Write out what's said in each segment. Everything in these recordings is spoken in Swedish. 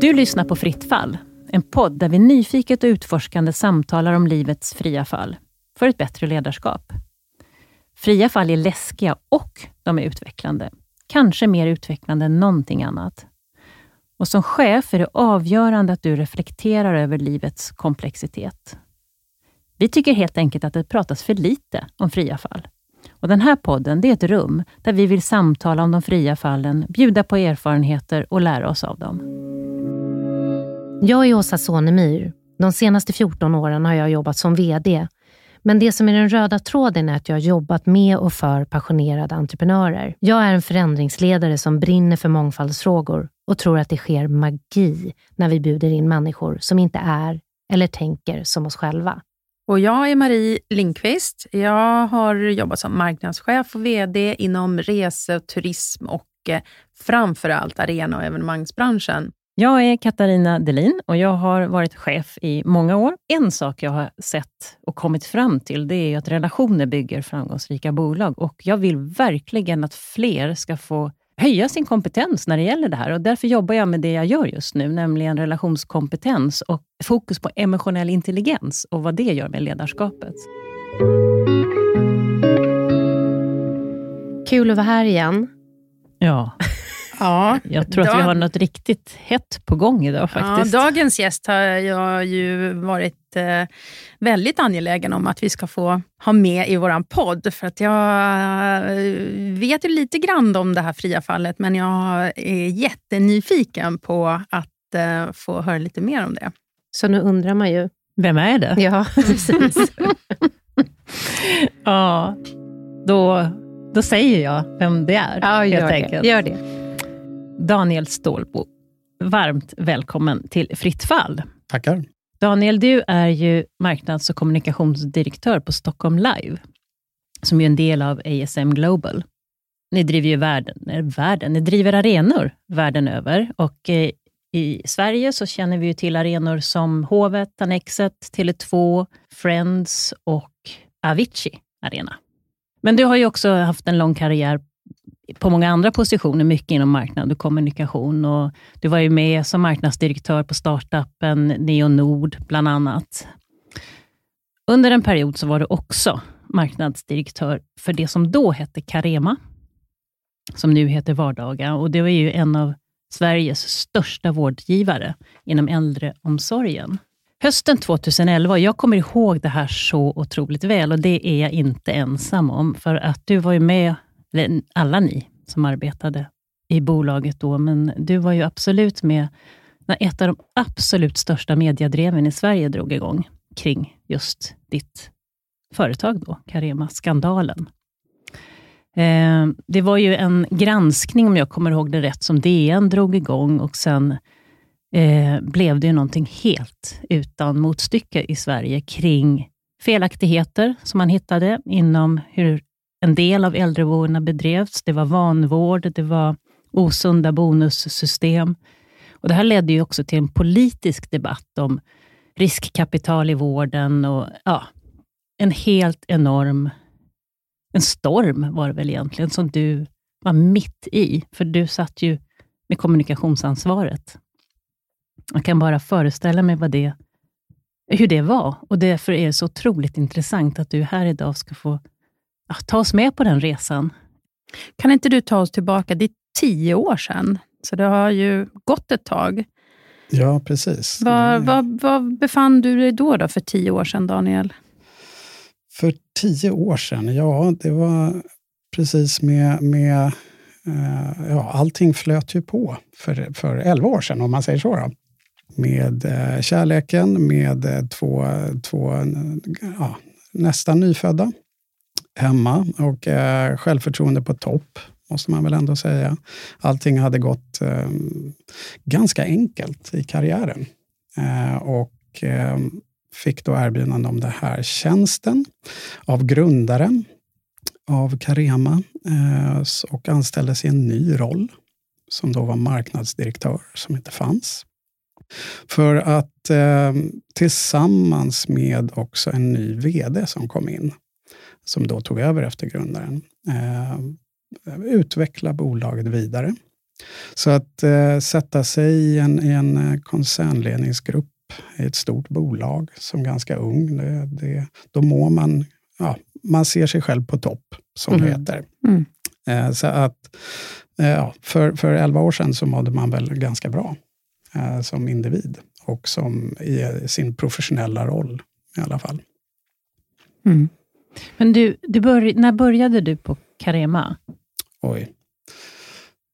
Du lyssnar på Fritt fall, en podd där vi nyfiket och utforskande samtalar om livets fria fall, för ett bättre ledarskap. Fria fall är läskiga och de är utvecklande. Kanske mer utvecklande än någonting annat. Och som chef är det avgörande att du reflekterar över livets komplexitet. Vi tycker helt enkelt att det pratas för lite om fria fall. Och Den här podden det är ett rum där vi vill samtala om de fria fallen, bjuda på erfarenheter och lära oss av dem. Jag är Åsa Sonemyr. De senaste 14 åren har jag jobbat som VD. Men det som är den röda tråden är att jag har jobbat med och för passionerade entreprenörer. Jag är en förändringsledare som brinner för mångfaldsfrågor och tror att det sker magi när vi bjuder in människor som inte är eller tänker som oss själva. Och jag är Marie Lindqvist. Jag har jobbat som marknadschef och VD inom rese, turism och eh, framför allt arena och evenemangsbranschen. Jag är Katarina Delin och jag har varit chef i många år. En sak jag har sett och kommit fram till, det är att relationer bygger framgångsrika bolag. Och Jag vill verkligen att fler ska få höja sin kompetens när det gäller det här. Och Därför jobbar jag med det jag gör just nu, nämligen relationskompetens och fokus på emotionell intelligens och vad det gör med ledarskapet. Kul att vara här igen. Ja. Ja, jag tror att vi har något riktigt hett på gång idag faktiskt. Ja, dagens gäst har jag ju varit eh, väldigt angelägen om att vi ska få ha med i vår podd. För att jag eh, vet ju lite grann om det här fria fallet, men jag är jättenyfiken på att eh, få höra lite mer om det. Så nu undrar man ju. Vem är det? Ja, precis. ja, då, då säger jag vem det är. Ja, gör, det. gör det. Daniel Stålbo, varmt välkommen till Fritt fall. Tackar. Daniel, du är ju marknads och kommunikationsdirektör på Stockholm Live, som är en del av ASM Global. Ni driver ju världen, eh, världen, ni driver arenor världen över och eh, i Sverige så känner vi ju till arenor som Hovet, Annexet, Tele2, Friends och Avicii Arena. Men du har ju också haft en lång karriär på många andra positioner, mycket inom marknad och kommunikation. Och du var ju med som marknadsdirektör på startupen Neonord, bland annat. Under en period så var du också marknadsdirektör för det som då hette Carema, som nu heter Vardaga. Och det var ju en av Sveriges största vårdgivare inom äldreomsorgen. Hösten 2011, jag kommer ihåg det här så otroligt väl och det är jag inte ensam om, för att du var ju med eller alla ni som arbetade i bolaget då, men du var ju absolut med när ett av de absolut största mediadreven i Sverige drog igång kring just ditt företag då, Carema-skandalen. Eh, det var ju en granskning, om jag kommer ihåg det rätt, som DN drog igång och sen eh, blev det ju någonting helt utan motstycke i Sverige kring felaktigheter som man hittade inom hur en del av äldreboendena bedrevs. Det var vanvård, det var osunda bonussystem. Och det här ledde ju också till en politisk debatt om riskkapital i vården och ja, en helt enorm en storm var det väl egentligen, som du var mitt i, för du satt ju med kommunikationsansvaret. Jag kan bara föreställa mig vad det, hur det var och därför är det så otroligt intressant att du här idag ska få ta oss med på den resan. Kan inte du ta oss tillbaka? Det är tio år sedan, så det har ju gått ett tag. Ja, precis. Var, var, var befann du dig då, då för tio år sedan, Daniel? För tio år sedan? Ja, det var precis med... med uh, ja, allting flöt ju på för, för elva år sedan, om man säger så. Då. Med uh, kärleken, med uh, två, två ja, nästan nyfödda hemma och eh, självförtroende på topp, måste man väl ändå säga. Allting hade gått eh, ganska enkelt i karriären. Eh, och eh, fick då erbjudande om den här tjänsten av grundaren av Carema eh, och anställdes i en ny roll som då var marknadsdirektör, som inte fanns. För att eh, tillsammans med också en ny VD som kom in som då tog över efter grundaren, eh, utveckla bolaget vidare. Så att eh, sätta sig i en, i en eh, koncernledningsgrupp i ett stort bolag som ganska ung, det, det, då mår man, ja, man ser sig själv på topp, som mm. det heter. Mm. Eh, så att eh, för, för 11 år sedan så mådde man väl ganska bra eh, som individ och som i sin professionella roll i alla fall. Mm. Men du, du börj när började du på Carema? Oj.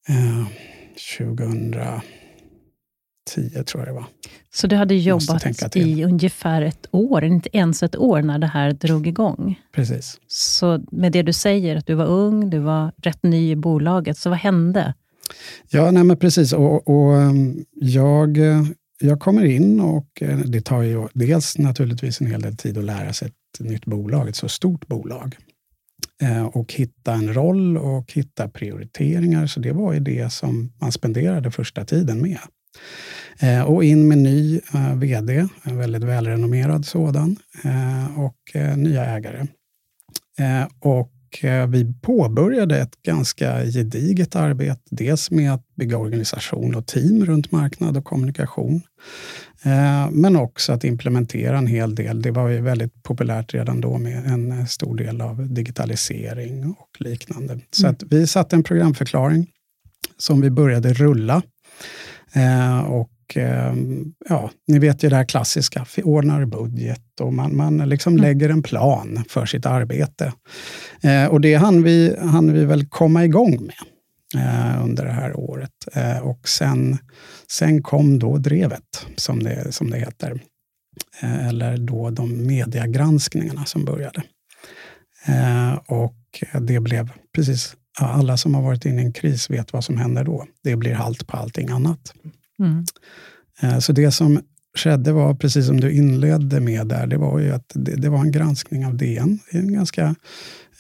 Eh, 2010 tror jag det var. Så du hade jobbat i ungefär ett år, inte ens ett år, när det här drog igång? Precis. Så med det du säger, att du var ung, du var rätt ny i bolaget, så vad hände? Ja, nej men precis. Och, och ehm, jag, jag kommer in och eh, det tar ju dels naturligtvis en hel del tid att lära sig ett nytt bolag, ett så stort bolag. Eh, och hitta en roll och hitta prioriteringar. Så det var ju det som man spenderade första tiden med. Eh, och in med ny VD, en väldigt välrenommerad sådan, och nya ägare. Och vi påbörjade ett ganska gediget arbete. Dels med att bygga organisation och team runt marknad och kommunikation. Eh, men också att implementera en hel del. Det var ju väldigt populärt redan då med en stor del av digitalisering och liknande. Så mm. att vi satte en programförklaring som vi började rulla. Eh, och eh, ja, ni vet ju det här klassiska, ordnar budget och man, man liksom mm. lägger en plan för sitt arbete. och det hann vi, hann vi väl komma igång med eh, under det här året. Eh, och sen, sen kom då drevet, som det, som det heter. Eh, eller då de mediegranskningarna som började. Eh, och det blev precis, alla som har varit inne i en kris vet vad som händer då. Det blir halt på allting annat. Mm. Eh, så det som skedde var, precis som du inledde med där, det var ju att det, det var en granskning av DN. En ganska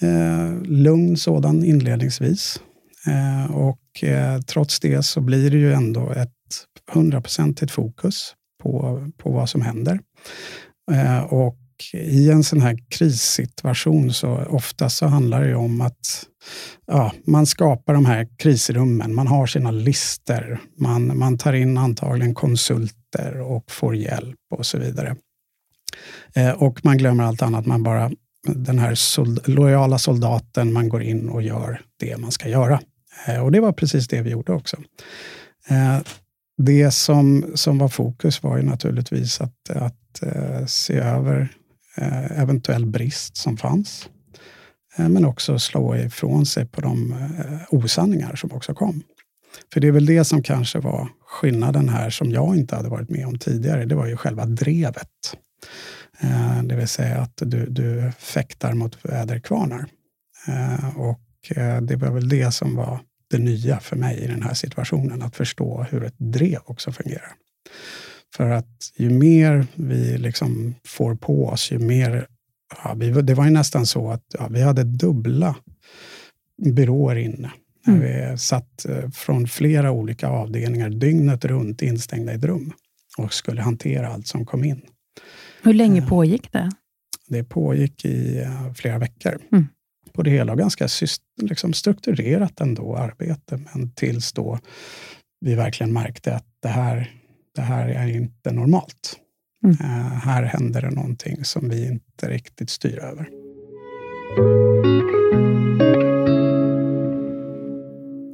eh, lugn sådan inledningsvis. Eh, och eh, trots det så blir det ju ändå ett hundraprocentigt fokus på, på vad som händer. Eh, och i en sån här krissituation så ofta så handlar det om att ja, man skapar de här krisrummen. Man har sina lister. Man, man tar in antagligen konsulter och får hjälp och så vidare. Eh, och man glömmer allt annat. Man bara den här sold lojala soldaten, man går in och gör det man ska göra. Eh, och det var precis det vi gjorde också. Eh, det som, som var fokus var ju naturligtvis att, att eh, se över Eh, eventuell brist som fanns. Eh, men också slå ifrån sig på de eh, osanningar som också kom. För det är väl det som kanske var skillnaden här, som jag inte hade varit med om tidigare. Det var ju själva drevet. Det vill säga att du, du fäktar mot väderkvarnar. Och det var väl det som var det nya för mig i den här situationen, att förstå hur ett drev också fungerar. För att ju mer vi liksom får på oss, ju mer... Ja, vi, det var ju nästan så att ja, vi hade dubbla byråer inne. Mm. Vi satt eh, från flera olika avdelningar dygnet runt instängda i ett rum och skulle hantera allt som kom in. Hur länge eh, pågick det? Det pågick i uh, flera veckor. Mm på det hela. Ganska liksom strukturerat ändå arbete, men tills då vi verkligen märkte att det här, det här är inte normalt. Mm. Uh, här händer det någonting som vi inte riktigt styr över.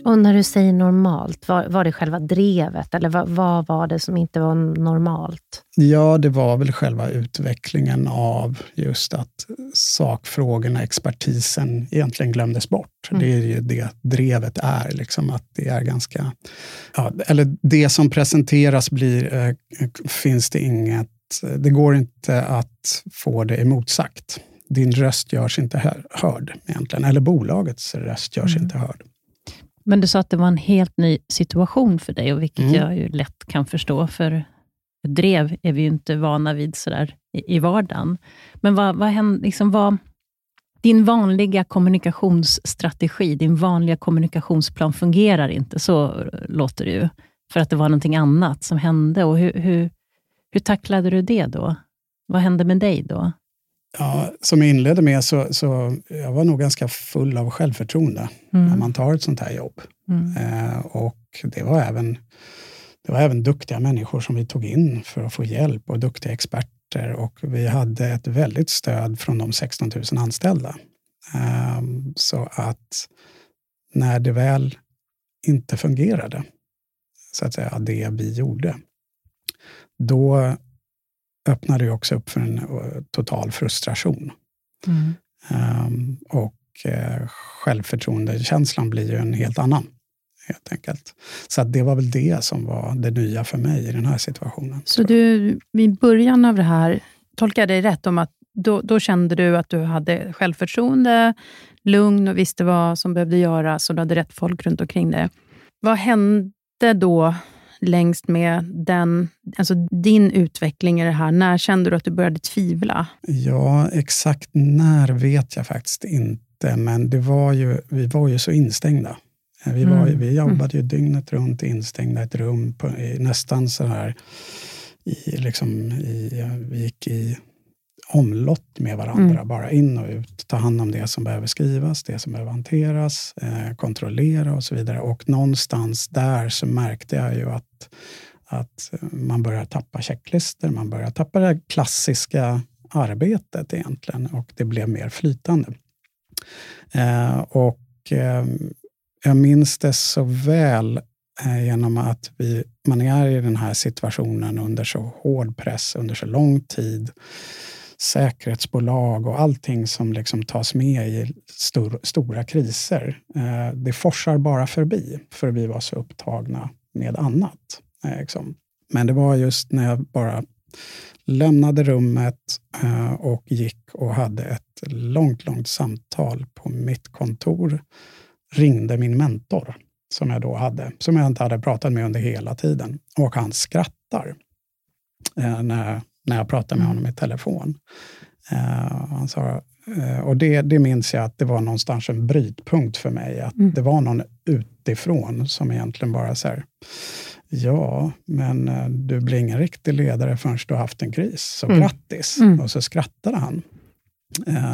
Och när du säger normalt, var, var det själva drevet eller vad, vad, var det som inte var normalt? Ja, det var väl själva utvecklingen av just att sakfrågorna, expertisen egentligen glömdes bort. Mm. Det är ju det drevet är, liksom att det är ganska... Ja, eller det som presenteras blir, eh, finns det inget... Det går inte att få det emotsagt. Din röst görs inte hörd egentligen, eller bolagets röst görs mm. inte hörd. Men du sa att det var en helt ny situation för dig, och vilket mm. jag ju lätt kan förstå, för drev är vi ju inte vana vid sådär i, i vardagen. Men vad, vad hände, liksom vad, din vanliga kommunikationsstrategi, din vanliga kommunikationsplan fungerar inte, så låter det ju, för att det var någonting annat som hände. Och hur, hur, hur tacklade du det då? Vad hände med dig då? Ja, som jag inledde med så, så jag var nog ganska full av självförtroende mm. när man tar ett sånt här jobb. Mm. Eh, och det var, även, det var även duktiga människor som vi tog in för att få hjälp och duktiga experter. Och vi hade ett väldigt stöd från de 16 000 anställda. Eh, så att när det väl inte fungerade, så att säga, det vi gjorde, då öppnade det också upp för en uh, total frustration. Mm. Um, och uh, självförtroendekänslan blir ju en helt annan. helt enkelt. Så det var väl det som var det nya för mig i den här situationen. Så du, i början av det här, tolkar jag dig rätt om att då, då, kände du att du hade självförtroende, lugn och visste vad som behövde göras och du hade rätt folk runt omkring dig. Vad hände då längst med den, alltså din utveckling i det här? När kände du att du började tvivla? Ja, exakt när vet jag faktiskt inte, men det var ju, vi var ju så instängda. Vi, var, mm. vi jobbade ju dygnet runt instängda i ett rum, på, nästan så här, i, liksom, i, vi gick i omlott med varandra, mm. bara in och ut. Ta hand om det som behöver skrivas, det som behöver hanteras, eh, kontrollera och så vidare. Och någonstans där så märkte jag ju att, att man börjar tappa checklister, man börjar tappa det klassiska arbetet egentligen och det blev mer flytande. Eh, och eh, jag minns det så väl eh, genom att vi, man är i den här situationen under så hård press under så lång tid säkerhetsbolag och allting som liksom tas med i stor, stora kriser. Eh, det forsar bara förbi, för vi var så upptagna med annat. Eh, liksom. Men det var just när jag bara lämnade rummet eh, och gick och hade ett långt, långt samtal på mitt kontor, ringde min mentor som jag då hade, som jag inte hade pratat med under hela tiden. Och han skrattar eh, när när jag pratade med mm. honom i telefon. Uh, han sa, uh, och det, det minns jag att det var någonstans en brytpunkt för mig. Att mm. det var någon utifrån som egentligen bara så här, ja, men uh, du blir ingen riktig ledare förrän du har haft en kris, så mm. grattis. Mm. Och så skrattade han.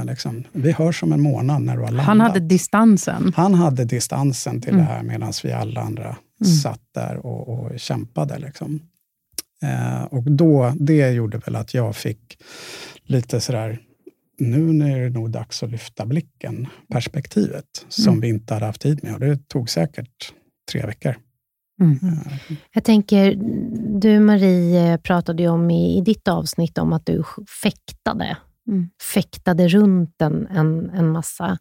Liksom. Vi hörs om en månad när du har landat. Han hade distansen? Han hade distansen till mm. det här medan vi alla andra mm. satt där och, och kämpade. Liksom. Eh, och då, det gjorde väl att jag fick lite sådär, nu är det nog dags att lyfta blicken, perspektivet, som mm. vi inte hade haft tid med. Och det tog säkert tre veckor. Mm. Eh. Jag tänker, du Marie pratade ju om i, i ditt avsnitt om att du fäktade. Mm. Fäktade runt en, en, en massa.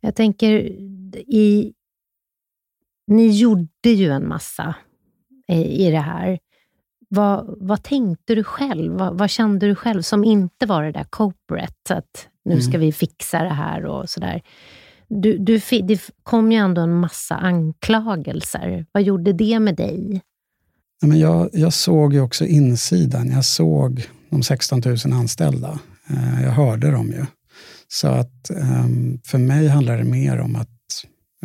Jag tänker, i, ni gjorde ju en massa i, i det här. Vad, vad tänkte du själv? Vad, vad, kände du själv som inte var det där corporate, att nu ska mm. vi fixa det här och sådär. Du, du, det kom ju ändå en massa anklagelser. Vad gjorde det med dig? Ja, men jag, jag såg ju också insidan. Jag såg de 16 000 anställda. Eh, jag hörde dem ju. Så att ehm, för mig handlar det mer om att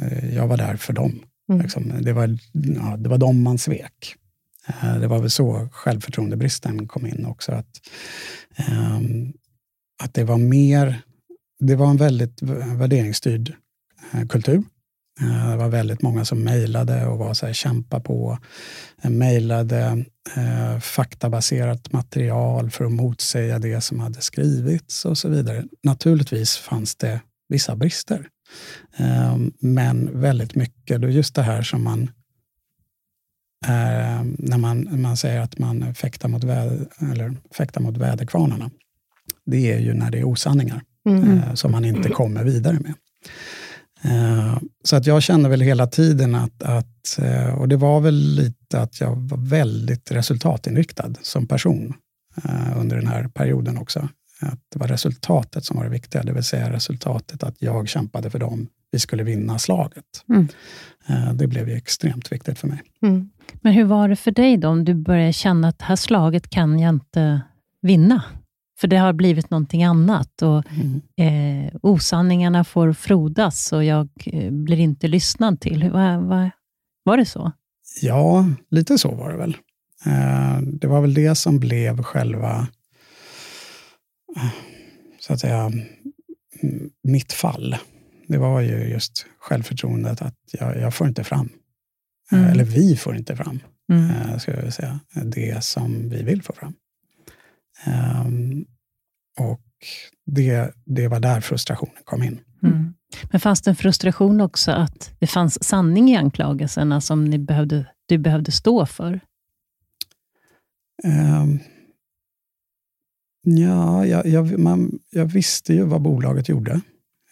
eh, jag var där för dem. Mm. Liksom, det, var, ja, det var dem man svek. Eh, det var väl så självförtroendebristen kom in också. Att, ehm, att det var mer, det var en väldigt värderingsstyrd eh, kultur. Eh, det var väldigt många som mejlade och var så här, kämpa på. Mejlade eh, faktabaserat material för att motsäga det som hade skrivits och så vidare. Naturligtvis fanns det vissa brister. Eh, men väldigt mycket, just det här som man eh, när man, man säger att man fäktar mot, väder, eller fäktar mot väderkvarnarna. Det är ju när det är osanningar mm. eh, som man inte kommer vidare med. Eh, så att jag kände väl hela tiden att, att, och det var väl lite att jag var väldigt resultatinriktad som person under den här perioden också. Att det var resultatet som var det viktiga, det vill säga resultatet att jag kämpade för dem, vi skulle vinna slaget. Mm. Det blev ju extremt viktigt för mig. Mm. Men hur var det för dig då, om du började känna att det här slaget kan jag inte vinna? För det har blivit någonting annat och mm. eh, osanningarna får frodas och jag eh, blir inte lyssnad till. Hur, var, var, var det så? Ja, lite så var det väl. Eh, det var väl det som blev själva så att säga, mitt fall, det var ju just självförtroendet att jag, jag får inte fram, mm. eller vi får inte fram, mm. Eh, ska jag säga, det som vi vill få fram. Um, och det, det var där frustrationen kom in. Mm. Men fanns det en frustration också att det fanns sanning i anklagelserna som ni behövde, du behövde stå för? Um, ja, jag, jag, man, jag visste ju vad bolaget gjorde.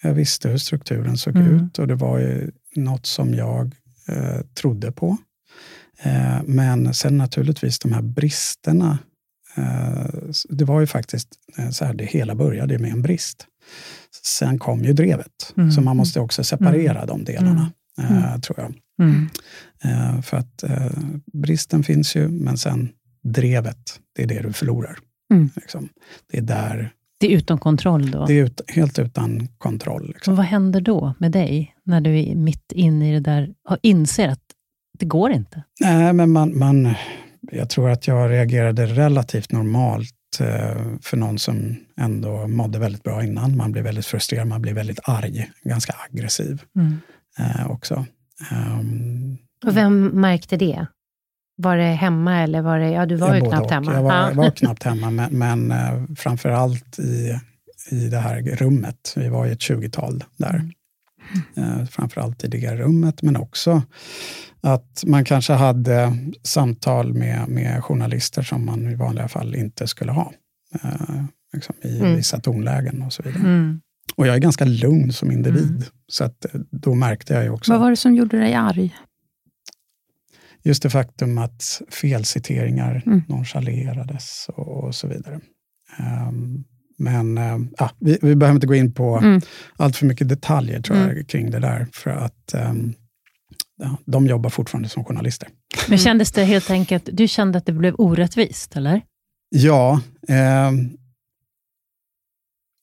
Jag visste hur strukturen såg mm. ut och det var ju något som jag eh, trodde på. Eh, men sen naturligtvis de här bristerna. Eh, det var ju faktiskt så här, det hela började med en brist. Sen kom ju drevet, mm. så man måste också separera mm. de delarna, mm. eh, tror jag. Mm. För att bristen finns ju, men sen drevet, det är det du förlorar. Mm. Liksom. Det är där... Det är utom kontroll då? Det är ut, helt utan kontroll. Liksom. vad händer då med dig, när du är mitt inne i det där och inser att det går inte? Nej, men man, man, jag tror att jag reagerade relativt normalt Eh, för någon som ändå mådde väldigt bra innan. Man blir väldigt frustrerad, man blir väldigt arg, ganska aggressiv mm. eh, också. Um, och vem märkte det? Var det hemma eller var det... Ja, du var ju knappt och. hemma. Jag var, jag var knappt hemma, men, men eh, framför allt i, i det här rummet. Vi var ju ett tjugotal där. Mm. Eh, framförallt i det rummet, men också att man kanske hade samtal med, med journalister som man i vanliga fall inte skulle ha. Eh, liksom I mm. vissa tonlägen och så vidare. Mm. Och jag är ganska lugn som individ, mm. så att eh, då märkte jag ju också... Vad var det som gjorde dig arg? Just det faktum att felciteringar mm. nonchalerades och, och så vidare. Um, men äh, vi, vi behöver inte gå in på mm. allt för mycket detaljer tror jag, mm. kring det där. För att ähm, ja, de jobbar fortfarande som journalister. Men kändes det helt enkelt, du kände att det blev orättvist, eller? Ja. Eh,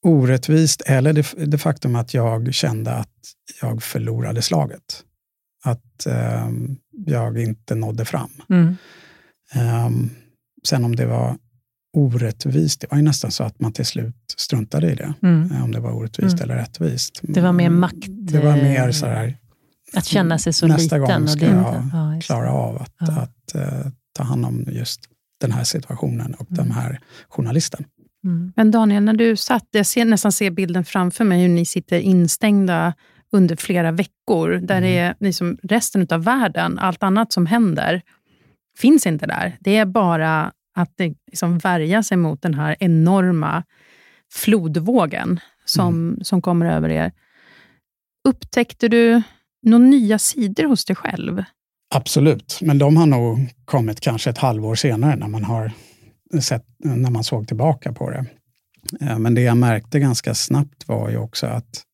orättvist, eller det, det, faktum att jag kände att jag förlorade slaget. Att eh, jag inte nådde fram. Mm. Eh, sen om det var orättvist. Det var ju nästan så att man till slut struntade i det. Mm. Eh, om det var orättvist mm. eller rättvist. Det var mer makt... Det var mer så här, Att känna sig så nästa liten. Nästa gång ska jag ja, klara av att, ja. att uh, ta hand om just den här situationen och mm. den här journalisten. Mm. Men Daniel, när du satt, jag ser, nästan ser bilden framför mig, hur ni sitter instängda under flera veckor, där mm. det är liksom resten av världen, allt annat som händer, finns inte där. Det är bara att liksom värja sig mot den här enorma flodvågen som, mm. som kommer över er. Upptäckte du några nya sidor hos dig själv? Absolut, men de har nog kommit kanske ett halvår senare när man, har sett, när man såg tillbaka på det. Eh, men det jag märkte ganska snabbt var ju också att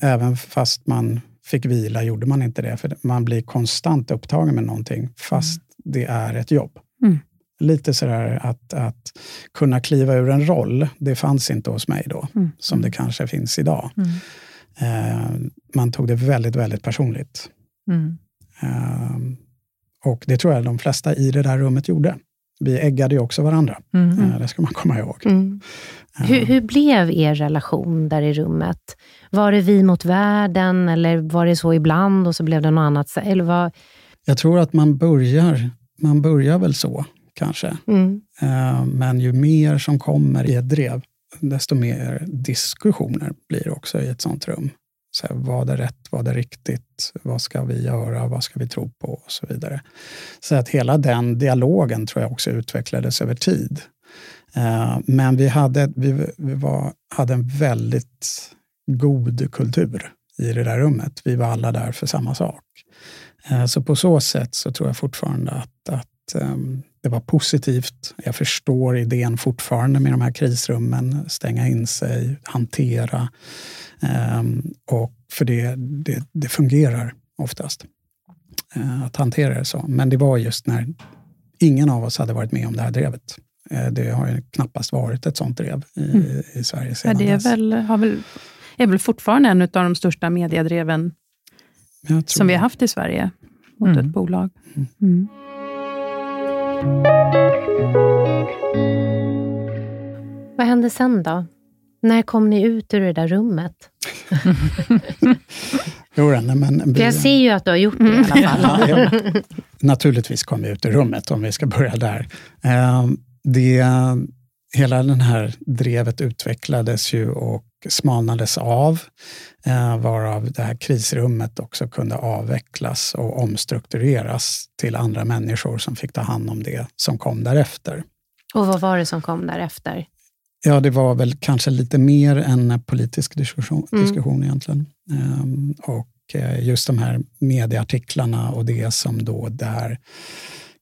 även fast man fick vila gjorde man inte det, för man blir konstant upptagen med någonting fast mm. det är ett jobb. Mm lite sådär att, att kunna kliva ur en roll, det fanns inte hos mig då, mm. som det kanske finns idag. Mm. Eh, man tog det väldigt, väldigt personligt. Mm. Eh, och det tror jag de flesta i det där rummet gjorde. Vi äggade ju också varandra, mm. eh, det ska man komma ihåg. Mm. Eh. Hur, hur, blev er relation där i rummet? Var det vi mot världen, eller var det så ibland och så blev det något annat? Eller vad? Jag tror att man börjar, man börjar väl så kanske. Mm. Eh, men ju mer som kommer i ett drev, desto mer diskussioner blir också i ett sånt rum. Så här, vad är rätt? Vad är riktigt? Vad ska vi göra? Vad ska vi tro på? Och så vidare. Så att hela den dialogen tror jag också utvecklades över tid. Eh, men vi hade, vi, var, hade en väldigt god kultur i det där rummet. Vi var alla där för samma sak. Eh, så på så sätt så tror jag fortfarande att, att ehm, det var positivt. Jag förstår idén fortfarande med de här krisrummen, stänga in sig, hantera. Um, och för det, det, det, fungerar oftast uh, att hantera det så. Men det var just när ingen av oss hade varit med om det här drevet. Uh, det har ju knappast varit ett sånt drev i, mm. i Sverige sedan ja, det är väl, har väl, är väl fortfarande en av de största mediedreven som vi har haft i Sverige mot mm. ett bolag. Mm. Vad hände sen då? När kom ni ut ur det där rummet? jo, men vi, jag ser ju att du har gjort det i alla fall. ja, naturligtvis kom vi ut ur rummet, om vi ska börja där. Eh, det, hela den här drevet utvecklades ju och smalnades av, eh, varav det här krisrummet också kunde avvecklas och omstruktureras till andra människor som fick ta hand om det som kom därefter. Och vad var det som kom därefter? Ja, det var väl kanske lite mer en politisk diskussion, mm. diskussion egentligen. Um, och uh, just de här medieartiklarna och det som då där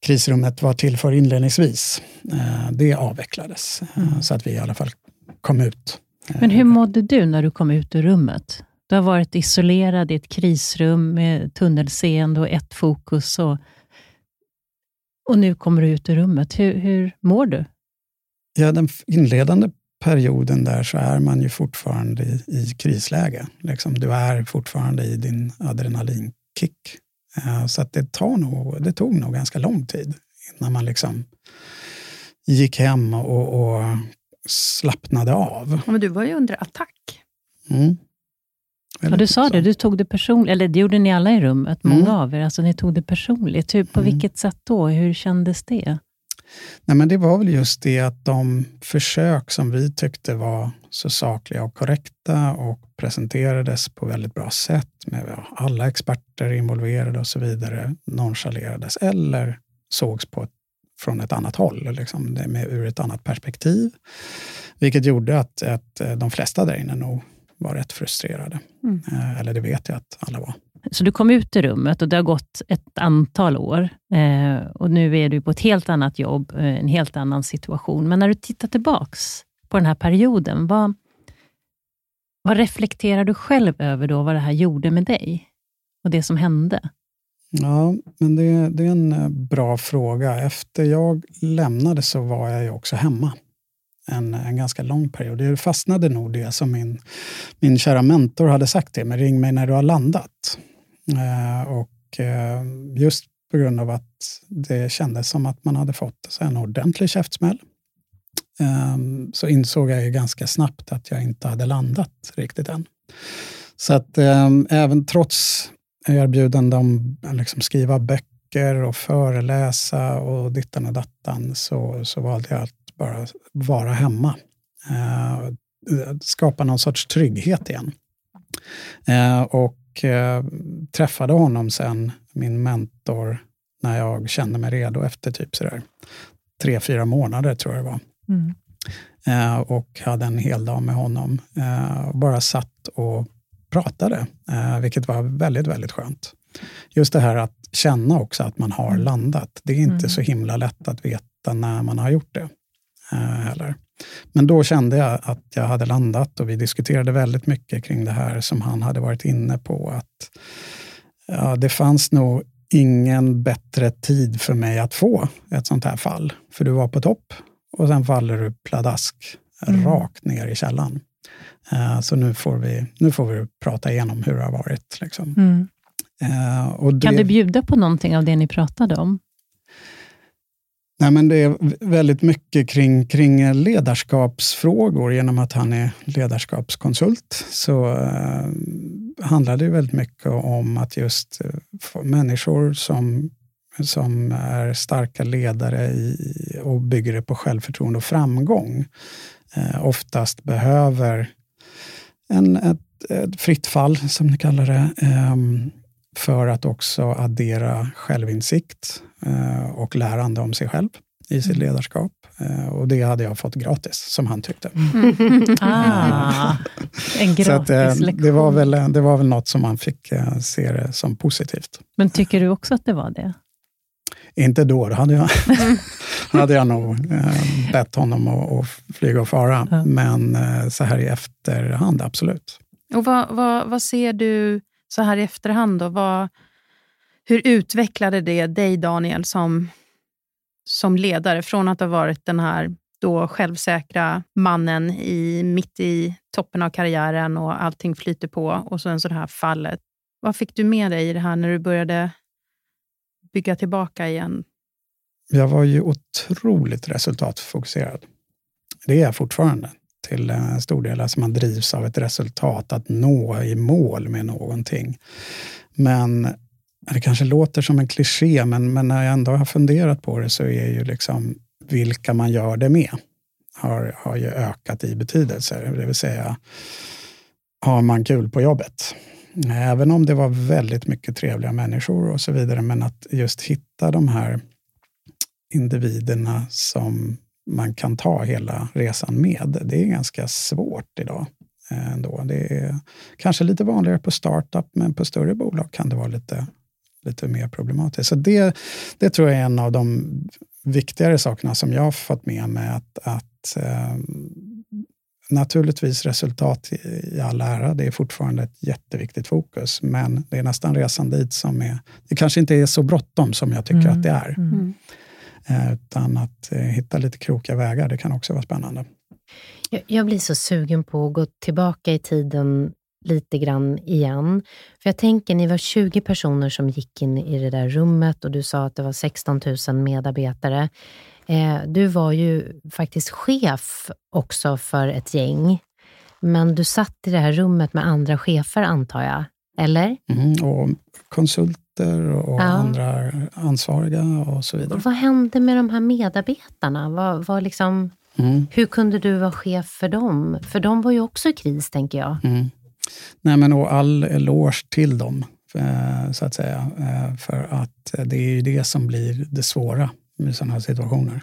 krisrummet var till för inledningsvis, uh, det avvecklades. Mm. så att vi i alla fall kom ut. Men hur mådde du när du kom ut ur rummet? Du har varit isolerad i ett krisrum med tunnelseende och ett fokus. Och, och nu kommer du ut ur rummet. Hur, hur mår du? Ja, den inledande perioden där så är man ju fortfarande i, i krisläge. Liksom, du är fortfarande i din adrenalinkick. Uh, så att det, tar nog, det tog nog ganska lång tid innan man liksom gick hem och, och slappnade av. men du var ju under attack. Mm. Ja, du sa det, du tog det personligt, eller det gjorde ni alla i rummet, många mm. av er. Alltså, ni tog det personligt. Hur, på mm. vilket sätt då? Hur kändes det? Nej, men det var väl just det att de försök som vi tyckte var så sakliga och korrekta och presenterades på väldigt bra sätt med alla experter involverade och så vidare nonchalerades eller sågs på ett, från ett annat håll, liksom, med, ur ett annat perspektiv. Vilket gjorde att, att de flesta där inne nog var rätt frustrerade. Mm. Eh, eller det vet jag att alla var. Så du kom ut i rummet och det har gått ett antal år eh, och nu är du på ett helt annat jobb, eh, en helt annan situation. Men när du tittar tillbaks på den här perioden, vad, vad reflekterar du själv över då, vad det här gjorde med dig och det som hände? Ja, men det, det är en eh, bra fråga. Efter jag lämnade så var jag ju också hemma en, en ganska lång period. Det fastnade nog det som min, min kära mentor hade sagt till mig, ring mig när du har landat. Eh, och eh, just på grund av att det kändes som att man hade fått en ordentlig käftsmäll eh, så insåg jag ju ganska snabbt att jag inte hade landat riktigt än. Så att ehm, även trots erbjudanden om att liksom skriva böcker och föreläsa och dittan och dattan så, så valde jag att bara vara hemma. skapa någon sorts trygghet igen. och och eh, träffade honom sen, min mentor, när jag kände mig redo efter typ sådär tre, fyra månader tror jag det var. Mm. Eh, och hade en hel dag med honom. Eh, bara satt och pratade, eh, vilket var väldigt, väldigt skönt. Just det här att känna också att man har mm. landat. Det är inte mm. så himla lätt att veta när man har gjort det. Eh, heller. Men då kände jag att jag hade landat och vi diskuterade väldigt mycket kring det här som han hade varit inne på. Att ja, Det fanns nog ingen bättre tid för mig att få ett sånt här fall. För du var på topp och sen faller du pladask mm. rakt ner i källan. Uh, så nu får, vi, nu får vi prata igenom hur det har varit. Liksom. Mm. Uh, det, kan du bjuda på någonting av det ni pratade om? Nej, men det är väldigt mycket kring, kring ledarskapsfrågor. Genom att han är ledarskapskonsult så uh, handlar det väldigt mycket om att just människor som, som är starka ledare i, och bygger det på självförtroende och framgång uh, oftast behöver en, ett, ett fritt fall, som ni kallar det, um, för att också addera självinsikt eh, och lärande om sig själv i sitt mm. ledarskap. Eh, och det hade jag fått gratis, som han tyckte. Mm. ah, en gratis att, eh, lektion. Det var, väl, det var väl något som man fick se det som positivt. Men tycker du också att det var det? Inte då, då hade jag, hade jag nog eh, bett honom att, att flyga och fara. Ja. Men eh, så här i efterhand, absolut. Och vad, vad, vad ser du så här i efterhand, då, vad, hur utvecklade det dig, Daniel, som, som ledare? Från att ha varit den här då självsäkra mannen i, mitt i toppen av karriären och allting flyter på och sen så det här fallet. Vad fick du med dig i det här när du började bygga tillbaka igen? Jag var ju otroligt resultatfokuserad. Det är jag fortfarande till eh, en stor del. Alltså man drivs av ett resultat, att nå i mål med någonting. Men det kanske låter som en kliché, men, men när jag ändå har funderat på det så är ju liksom vilka man gör det med har, har ju ökat i betydelse. Det vill säga, har man kul på jobbet? Även om det var väldigt mycket trevliga människor och så vidare, men att just hitta de här individerna som man kan ta hela resan med, det är ganska svårt idag. Eh, ändå. Det är kanske lite vanligare på startup, men på större bolag kan det vara lite, lite mer problematiskt. Så det, det tror jag är en av de viktigare sakerna som jag har fått med mig. Att, att eh, naturligtvis resultat i all ära, det är fortfarande ett jätteviktigt fokus, men det är nästan resan dit som är... Det kanske inte är så bråttom som jag tycker mm. att det är. Mm. mm. Eh, utan att eh, hitta lite krokiga vägar, det kan också vara spännande. Jag, jag blir så sugen på att gå tillbaka i tiden lite grann igen. För jag tänker, ni var 20 personer som gick in i det där rummet och du sa att det var 16 000 medarbetare. Eh, du var ju faktiskt chef också för ett gäng. Men du satt i det här rummet med andra chefer, antar jag? Eller? Mm, och konsulter och ja. andra ansvariga och så vidare. Vad hände med de här medarbetarna? Vad, vad liksom, mm. Hur kunde du vara chef för dem? För de var ju också i kris, tänker jag. Mm. Nej, men och all eloge till dem, eh, så att säga. Eh, för att det är ju det som blir det svåra i sådana här situationer.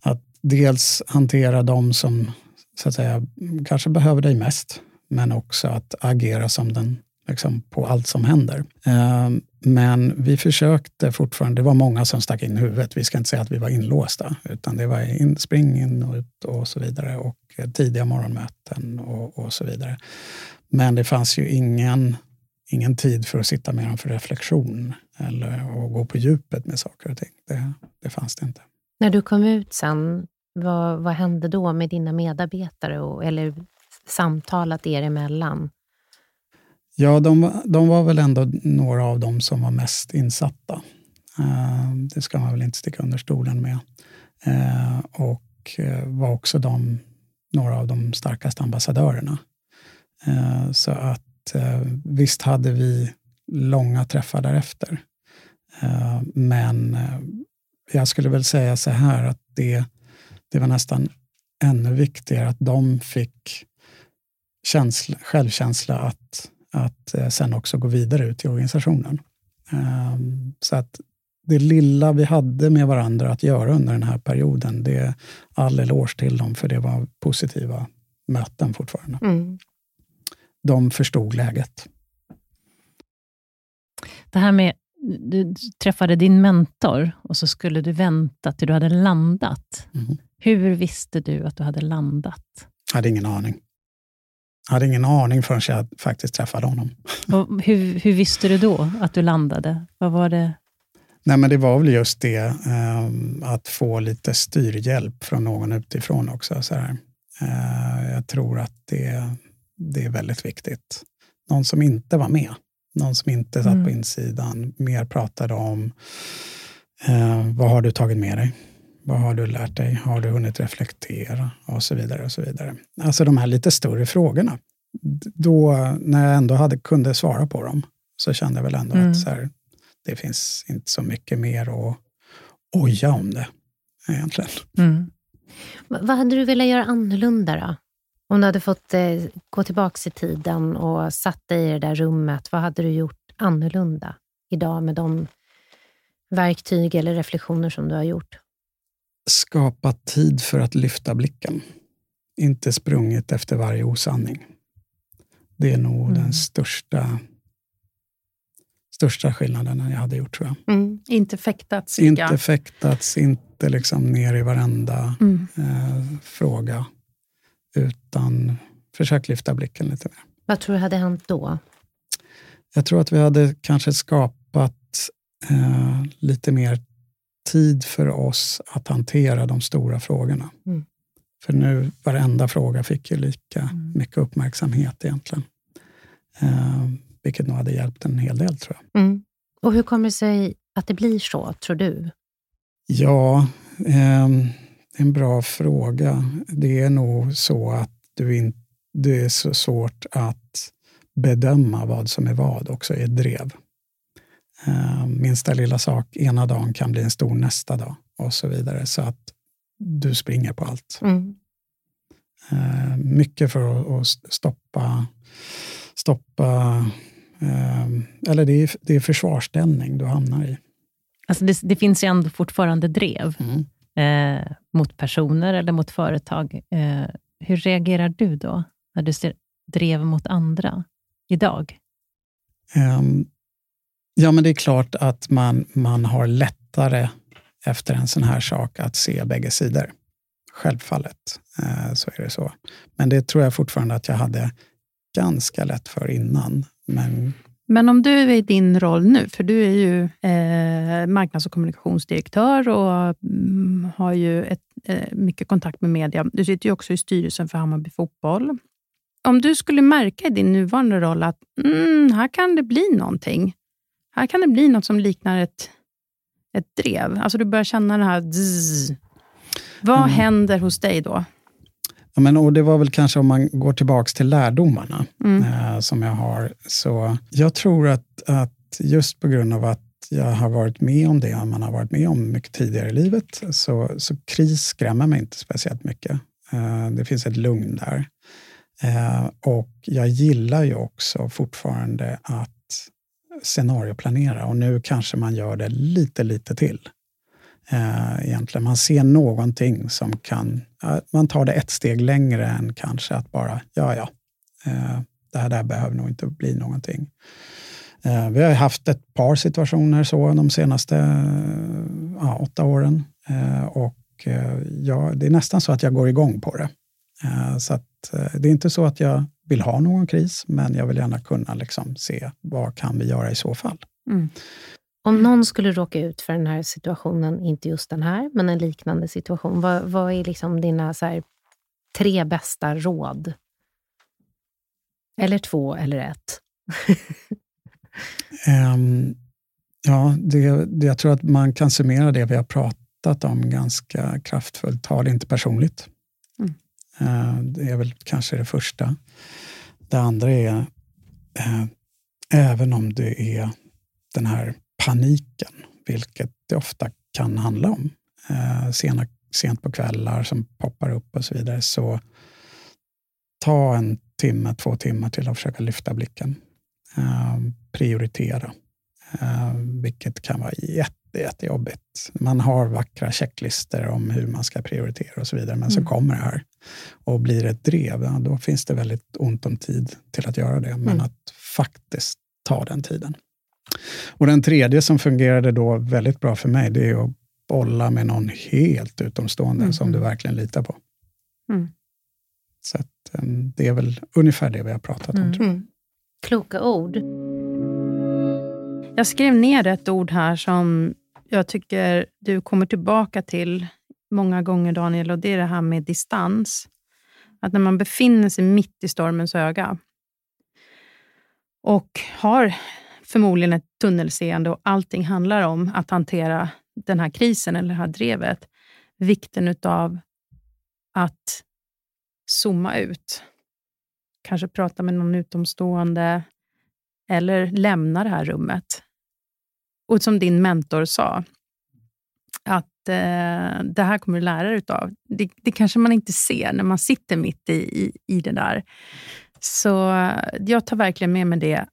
Att dels hantera de som så att säga, kanske behöver dig mest, men också att agera som den liksom, på allt som händer. Ehm, men vi försökte fortfarande, det var många som stack in huvudet. Vi ska inte säga att vi var inlåsta, utan det var in, spring in och ut och så vidare. Och tidiga morgonmöten och, och så vidare. Men det fanns ju ingen, ingen tid för att sitta med dem för reflektion eller att gå på djupet med saker och ting. Det, det fanns det inte. När du kom ut sen, vad, vad hände då med dina medarbetare och, eller samtalat er emellan? Ja, de, de var väl ändå några av dem som var mest insatta. Uh, det ska man väl inte sticka under stolen med. Uh, och uh, var också de, några av de starkaste ambassadörerna Eh, så att eh, visst hade vi långa träffar därefter. Eh, men jag skulle väl säga så här att det, det var nästan ännu viktigare att de fick känsla, självkänsla att, att sen också gå vidare ut i organisationen. Så att det lilla vi hade med varandra att göra under den här perioden, det är all eloge till dem, för det var positiva möten fortfarande. Mm de förstod läget. Det här med, du träffade din mentor och så skulle du vänta till du hade landat. Mm. Hur visste du att du hade landat? Jag hade ingen aning. Jag hade ingen aning förrän jag faktiskt träffade honom. Och hur, hur visste du då att du landade? Vad var det? Nej, men det var väl just det, um, att få lite styrhjälp från någon utifrån också. Så uh, jag tror att det det är väldigt viktigt. Någon som inte var med. Någon som inte satt mm. på insidan. Mer pratade om eh, vad har du tagit med dig? Vad har du lärt dig? Har du hunnit reflektera? Och så vidare. och så vidare. Alltså de här lite större frågorna. Då, när jag ändå hade, kunde svara på dem, så kände jag väl ändå mm. att så här, det finns inte så mycket mer att oja om det, egentligen. Mm. Vad hade du velat göra annorlunda då? Om du hade fått eh, gå tillbaka i tiden och satt dig i det där rummet, vad hade du gjort annorlunda idag med de verktyg eller reflektioner som du har gjort? Skapa tid för att lyfta blicken. Inte sprungit efter varje osanning. Det är nog mm. den största största skillnaden jag hade gjort, tror jag. Mm. Inte fäktats? Inte fäktats, inte liksom ner i varenda mm. eh, fråga utan försök lyfta blicken lite mer. Vad tror du hade hänt då? Jag tror att vi hade kanske skapat eh, lite mer tid för oss att hantera de stora frågorna. Mm. För nu, varenda fråga fick ju lika mm. mycket uppmärksamhet egentligen. Eh, vilket nog hade hjälpt en hel del, tror jag. Mm. Och hur kommer det sig att det blir så, tror du? Ja, eh, en bra fråga. Det är nog så att du in, det är så svårt att bedöma vad som är vad också i ett drev. Uh, minsta lilla sak ena dagen kan bli en stor nästa dag och så vidare. Så att du springer på allt. Mm. Uh, mycket för att, stoppa, stoppa uh, eller det är, det är försvarsställning du hamnar i. Alltså det, det finns ju ändå fortfarande drev mm eh, mot personer eller mot företag. Eh, hur reagerar du då, när du ser drev mot andra idag? Um, ja, men det är klart att man, man har lättare efter en sån här sak att se bägge sidor. Självfallet eh, så är det så. Men det tror jag fortfarande att jag hade ganska lätt för innan. Men men om du är i din roll nu, för du är ju eh, marknads och kommunikationsdirektör och mm, har ju ett, eh, mycket kontakt med media. Du sitter ju också i styrelsen för Hammarby Fotboll. Om du skulle märka i din nuvarande roll att mm, här kan det bli någonting. Här kan det bli något som liknar ett, ett drev. Alltså du börjar känna det här zzz. Vad mm. händer hos dig då? Ja, men, och det var väl kanske om man går tillbaka till lärdomarna mm. eh, som jag har. Så jag tror att, att just på grund av att jag har varit med om det man har varit med om mycket tidigare i livet, så, så kris skrämmer mig inte speciellt mycket. Eh, det finns ett lugn där. Eh, och jag gillar ju också fortfarande att scenarioplanera och nu kanske man gör det lite, lite till. Eh, egentligen. Man ser någonting som kan... man tar det ett steg längre än kanske att bara, ja, ja, eh, det här där behöver nog inte bli någonting. Eh, vi har haft ett par situationer så de senaste eh, ja, åtta åren. Eh, och eh, ja, det är nästan så att jag går igång på det. så att, det är inte så att jag vill ha någon kris, men jag vill gärna kunna liksom se vad kan vi göra i så fall. Mm. Om någon skulle råka ut för den här situationen, inte just den här, men en liknande situation, vad, vad är liksom dina så här, tre bästa råd? Eller två, eller ett? um, ja, det, det, jag tror att man kan summera det vi har pratat om ganska kraftfullt. Ta det inte personligt. Mm. Uh, det är väl kanske det första. Det andra är, uh, även om det är den här paniken, vilket det ofta kan handla om. Eh, sena, sent på kvällar som poppar upp och så vidare. Så ta en timme, två timmar till att försöka lyfta blicken. Eh, prioritera, eh, vilket kan vara jätte, jättejobbigt. Man har vackra checklister om hur man ska prioritera och så vidare, men mm. så kommer det här. Och blir ett drev, ja, då finns det väldigt ont om tid till att göra det. Men mm. att faktiskt ta den tiden. Och den tredje som fungerade då väldigt bra för mig, det är att bolla med någon helt utomstående mm. som du verkligen litar på. Mm. Så att, um, det är väl ungefär det vi har pratat om. Tror jag. Mm. Kloka ord. Jag skrev ner ett ord här som jag tycker du kommer tillbaka till många gånger, Daniel, och det är det här med distans. Att när man befinner sig mitt i stormens öga och har förmodligen ett tunnelseende och allting handlar om att hantera den här krisen eller det här drevet. Vikten av att zooma ut. Kanske prata med någon utomstående eller lämna det här rummet. Och som din mentor sa, att eh, det här kommer du lära dig av. Det, det kanske man inte ser när man sitter mitt i, i, i det där. Så eh, jag tar verkligen med mig det,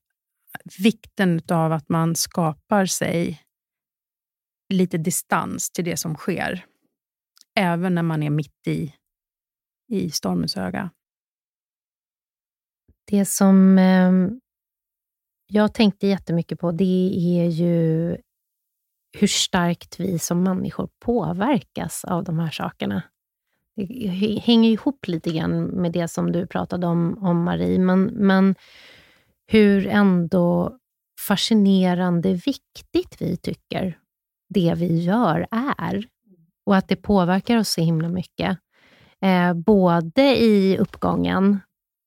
vikten av att man skapar sig lite distans till det som sker. Även när man är mitt i, i stormens öga. Det som eh, jag tänkte jättemycket på, det är ju hur starkt vi som människor påverkas av de här sakerna. Det hänger ihop lite grann med det som du pratade om, om Marie, men, men hur ändå fascinerande viktigt vi tycker det vi gör är. Och att det påverkar oss så himla mycket. Eh, både i uppgången,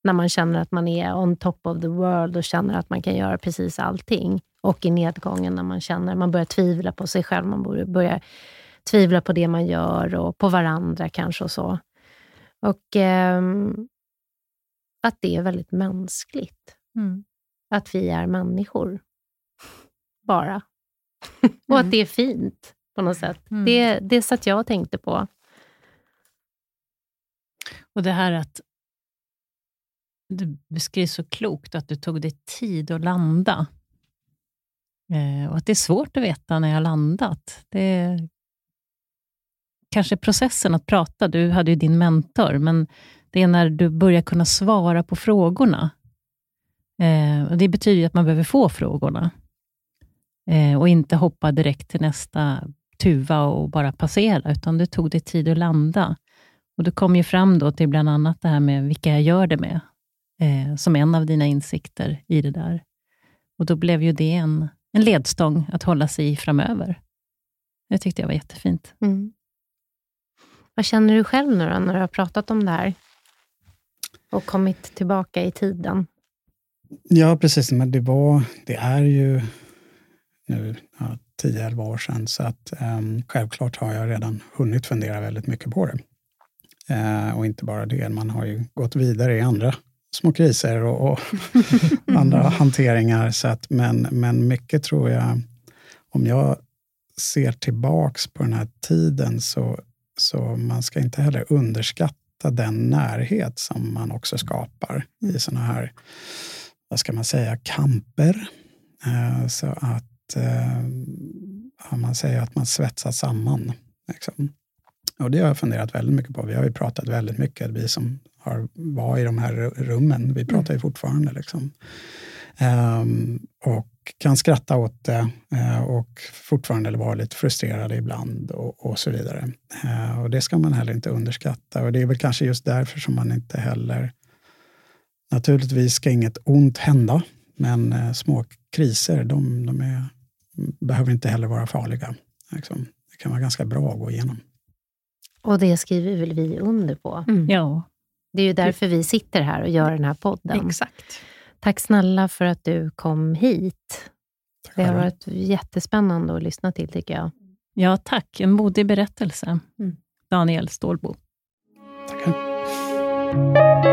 när man känner att man är on top of the world och känner att man kan göra precis allting. Och i nedgången när man känner man börjar tvivla på sig själv, man börjar tvivla på det man gör och på varandra kanske och så. Och eh, att det är väldigt mänskligt. Mm. Att vi är människor. Bara. och att det är fint på något sätt. Mm. Det, det satt jag och tänkte på. Och det här att du beskriver så klokt att du tog dig tid att landa. Eh, och att det är svårt att veta när jag har landat. Det är kanske processen att prata. Du hade ju din mentor, men det är när du börjar kunna svara på frågorna. Eh, och Det betyder att man behöver få frågorna eh, och inte hoppa direkt till nästa tuva och bara passera, utan det tog dig tid att landa. Och Du kom ju fram då till bland annat det här med vilka jag gör det med, eh, som en av dina insikter i det där. Och Då blev ju det en, en ledstång att hålla sig i framöver. Det tyckte jag var jättefint. Mm. Vad känner du själv nu då, när du har pratat om det här? Och kommit tillbaka i tiden? Ja, precis. Men det, var, det är ju nu ja, 10-11 år sedan, så att um, självklart har jag redan hunnit fundera väldigt mycket på det. Uh, och inte bara det, man har ju gått vidare i andra små kriser och, och andra hanteringar. Så att, men, men mycket tror jag, om jag ser tillbaks på den här tiden så, så man ska inte heller underskatta den närhet som man också skapar i såna här, vad ska man säga, kamper. Uh, så att uh, man säger att man svetsas samman. Liksom. Och det har jag funderat väldigt mycket på. Vi har ju pratat väldigt mycket, vi som har, var i de här rummen. Vi pratar ju fortfarande. Liksom. Um, och kan skratta åt det uh, och fortfarande vara lite frustrerade ibland och, och så vidare. Och det ska man heller inte underskatta. Och det är väl kanske just därför som man inte heller... Naturligtvis ska inget ont hända, men uh, små kriser, de, de är, behöver inte heller vara farliga. Liksom. Det kan vara ganska bra att gå igenom. Och det skriver väl vi under på. Mm. Ja, Det är ju därför vi sitter här och gör den här podden. Exakt. Tack snälla för att du kom hit. Tack Det har varit jättespännande att lyssna till, tycker jag. ja tack. En modig berättelse. Mm. Daniel Stålbo. Tackar.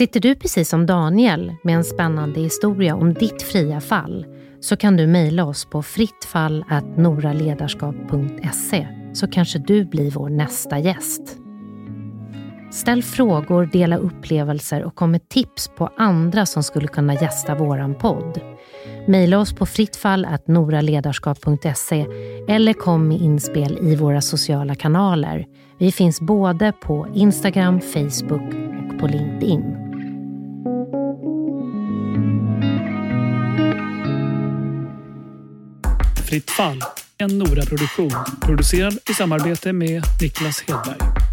Sitter du precis som Daniel med en spännande historia om ditt fria fall så kan du mejla oss på frittfall.noraledarskap.se så kanske du blir vår nästa gäst. Ställ frågor, dela upplevelser och kom med tips på andra som skulle kunna gästa våran podd. Mejla oss på frittfall.noraledarskap.se eller kom med inspel i våra sociala kanaler. Vi finns både på Instagram, Facebook och på LinkedIn. Fritt fall, en Nora-produktion. Producerad i samarbete med Niklas Hedberg.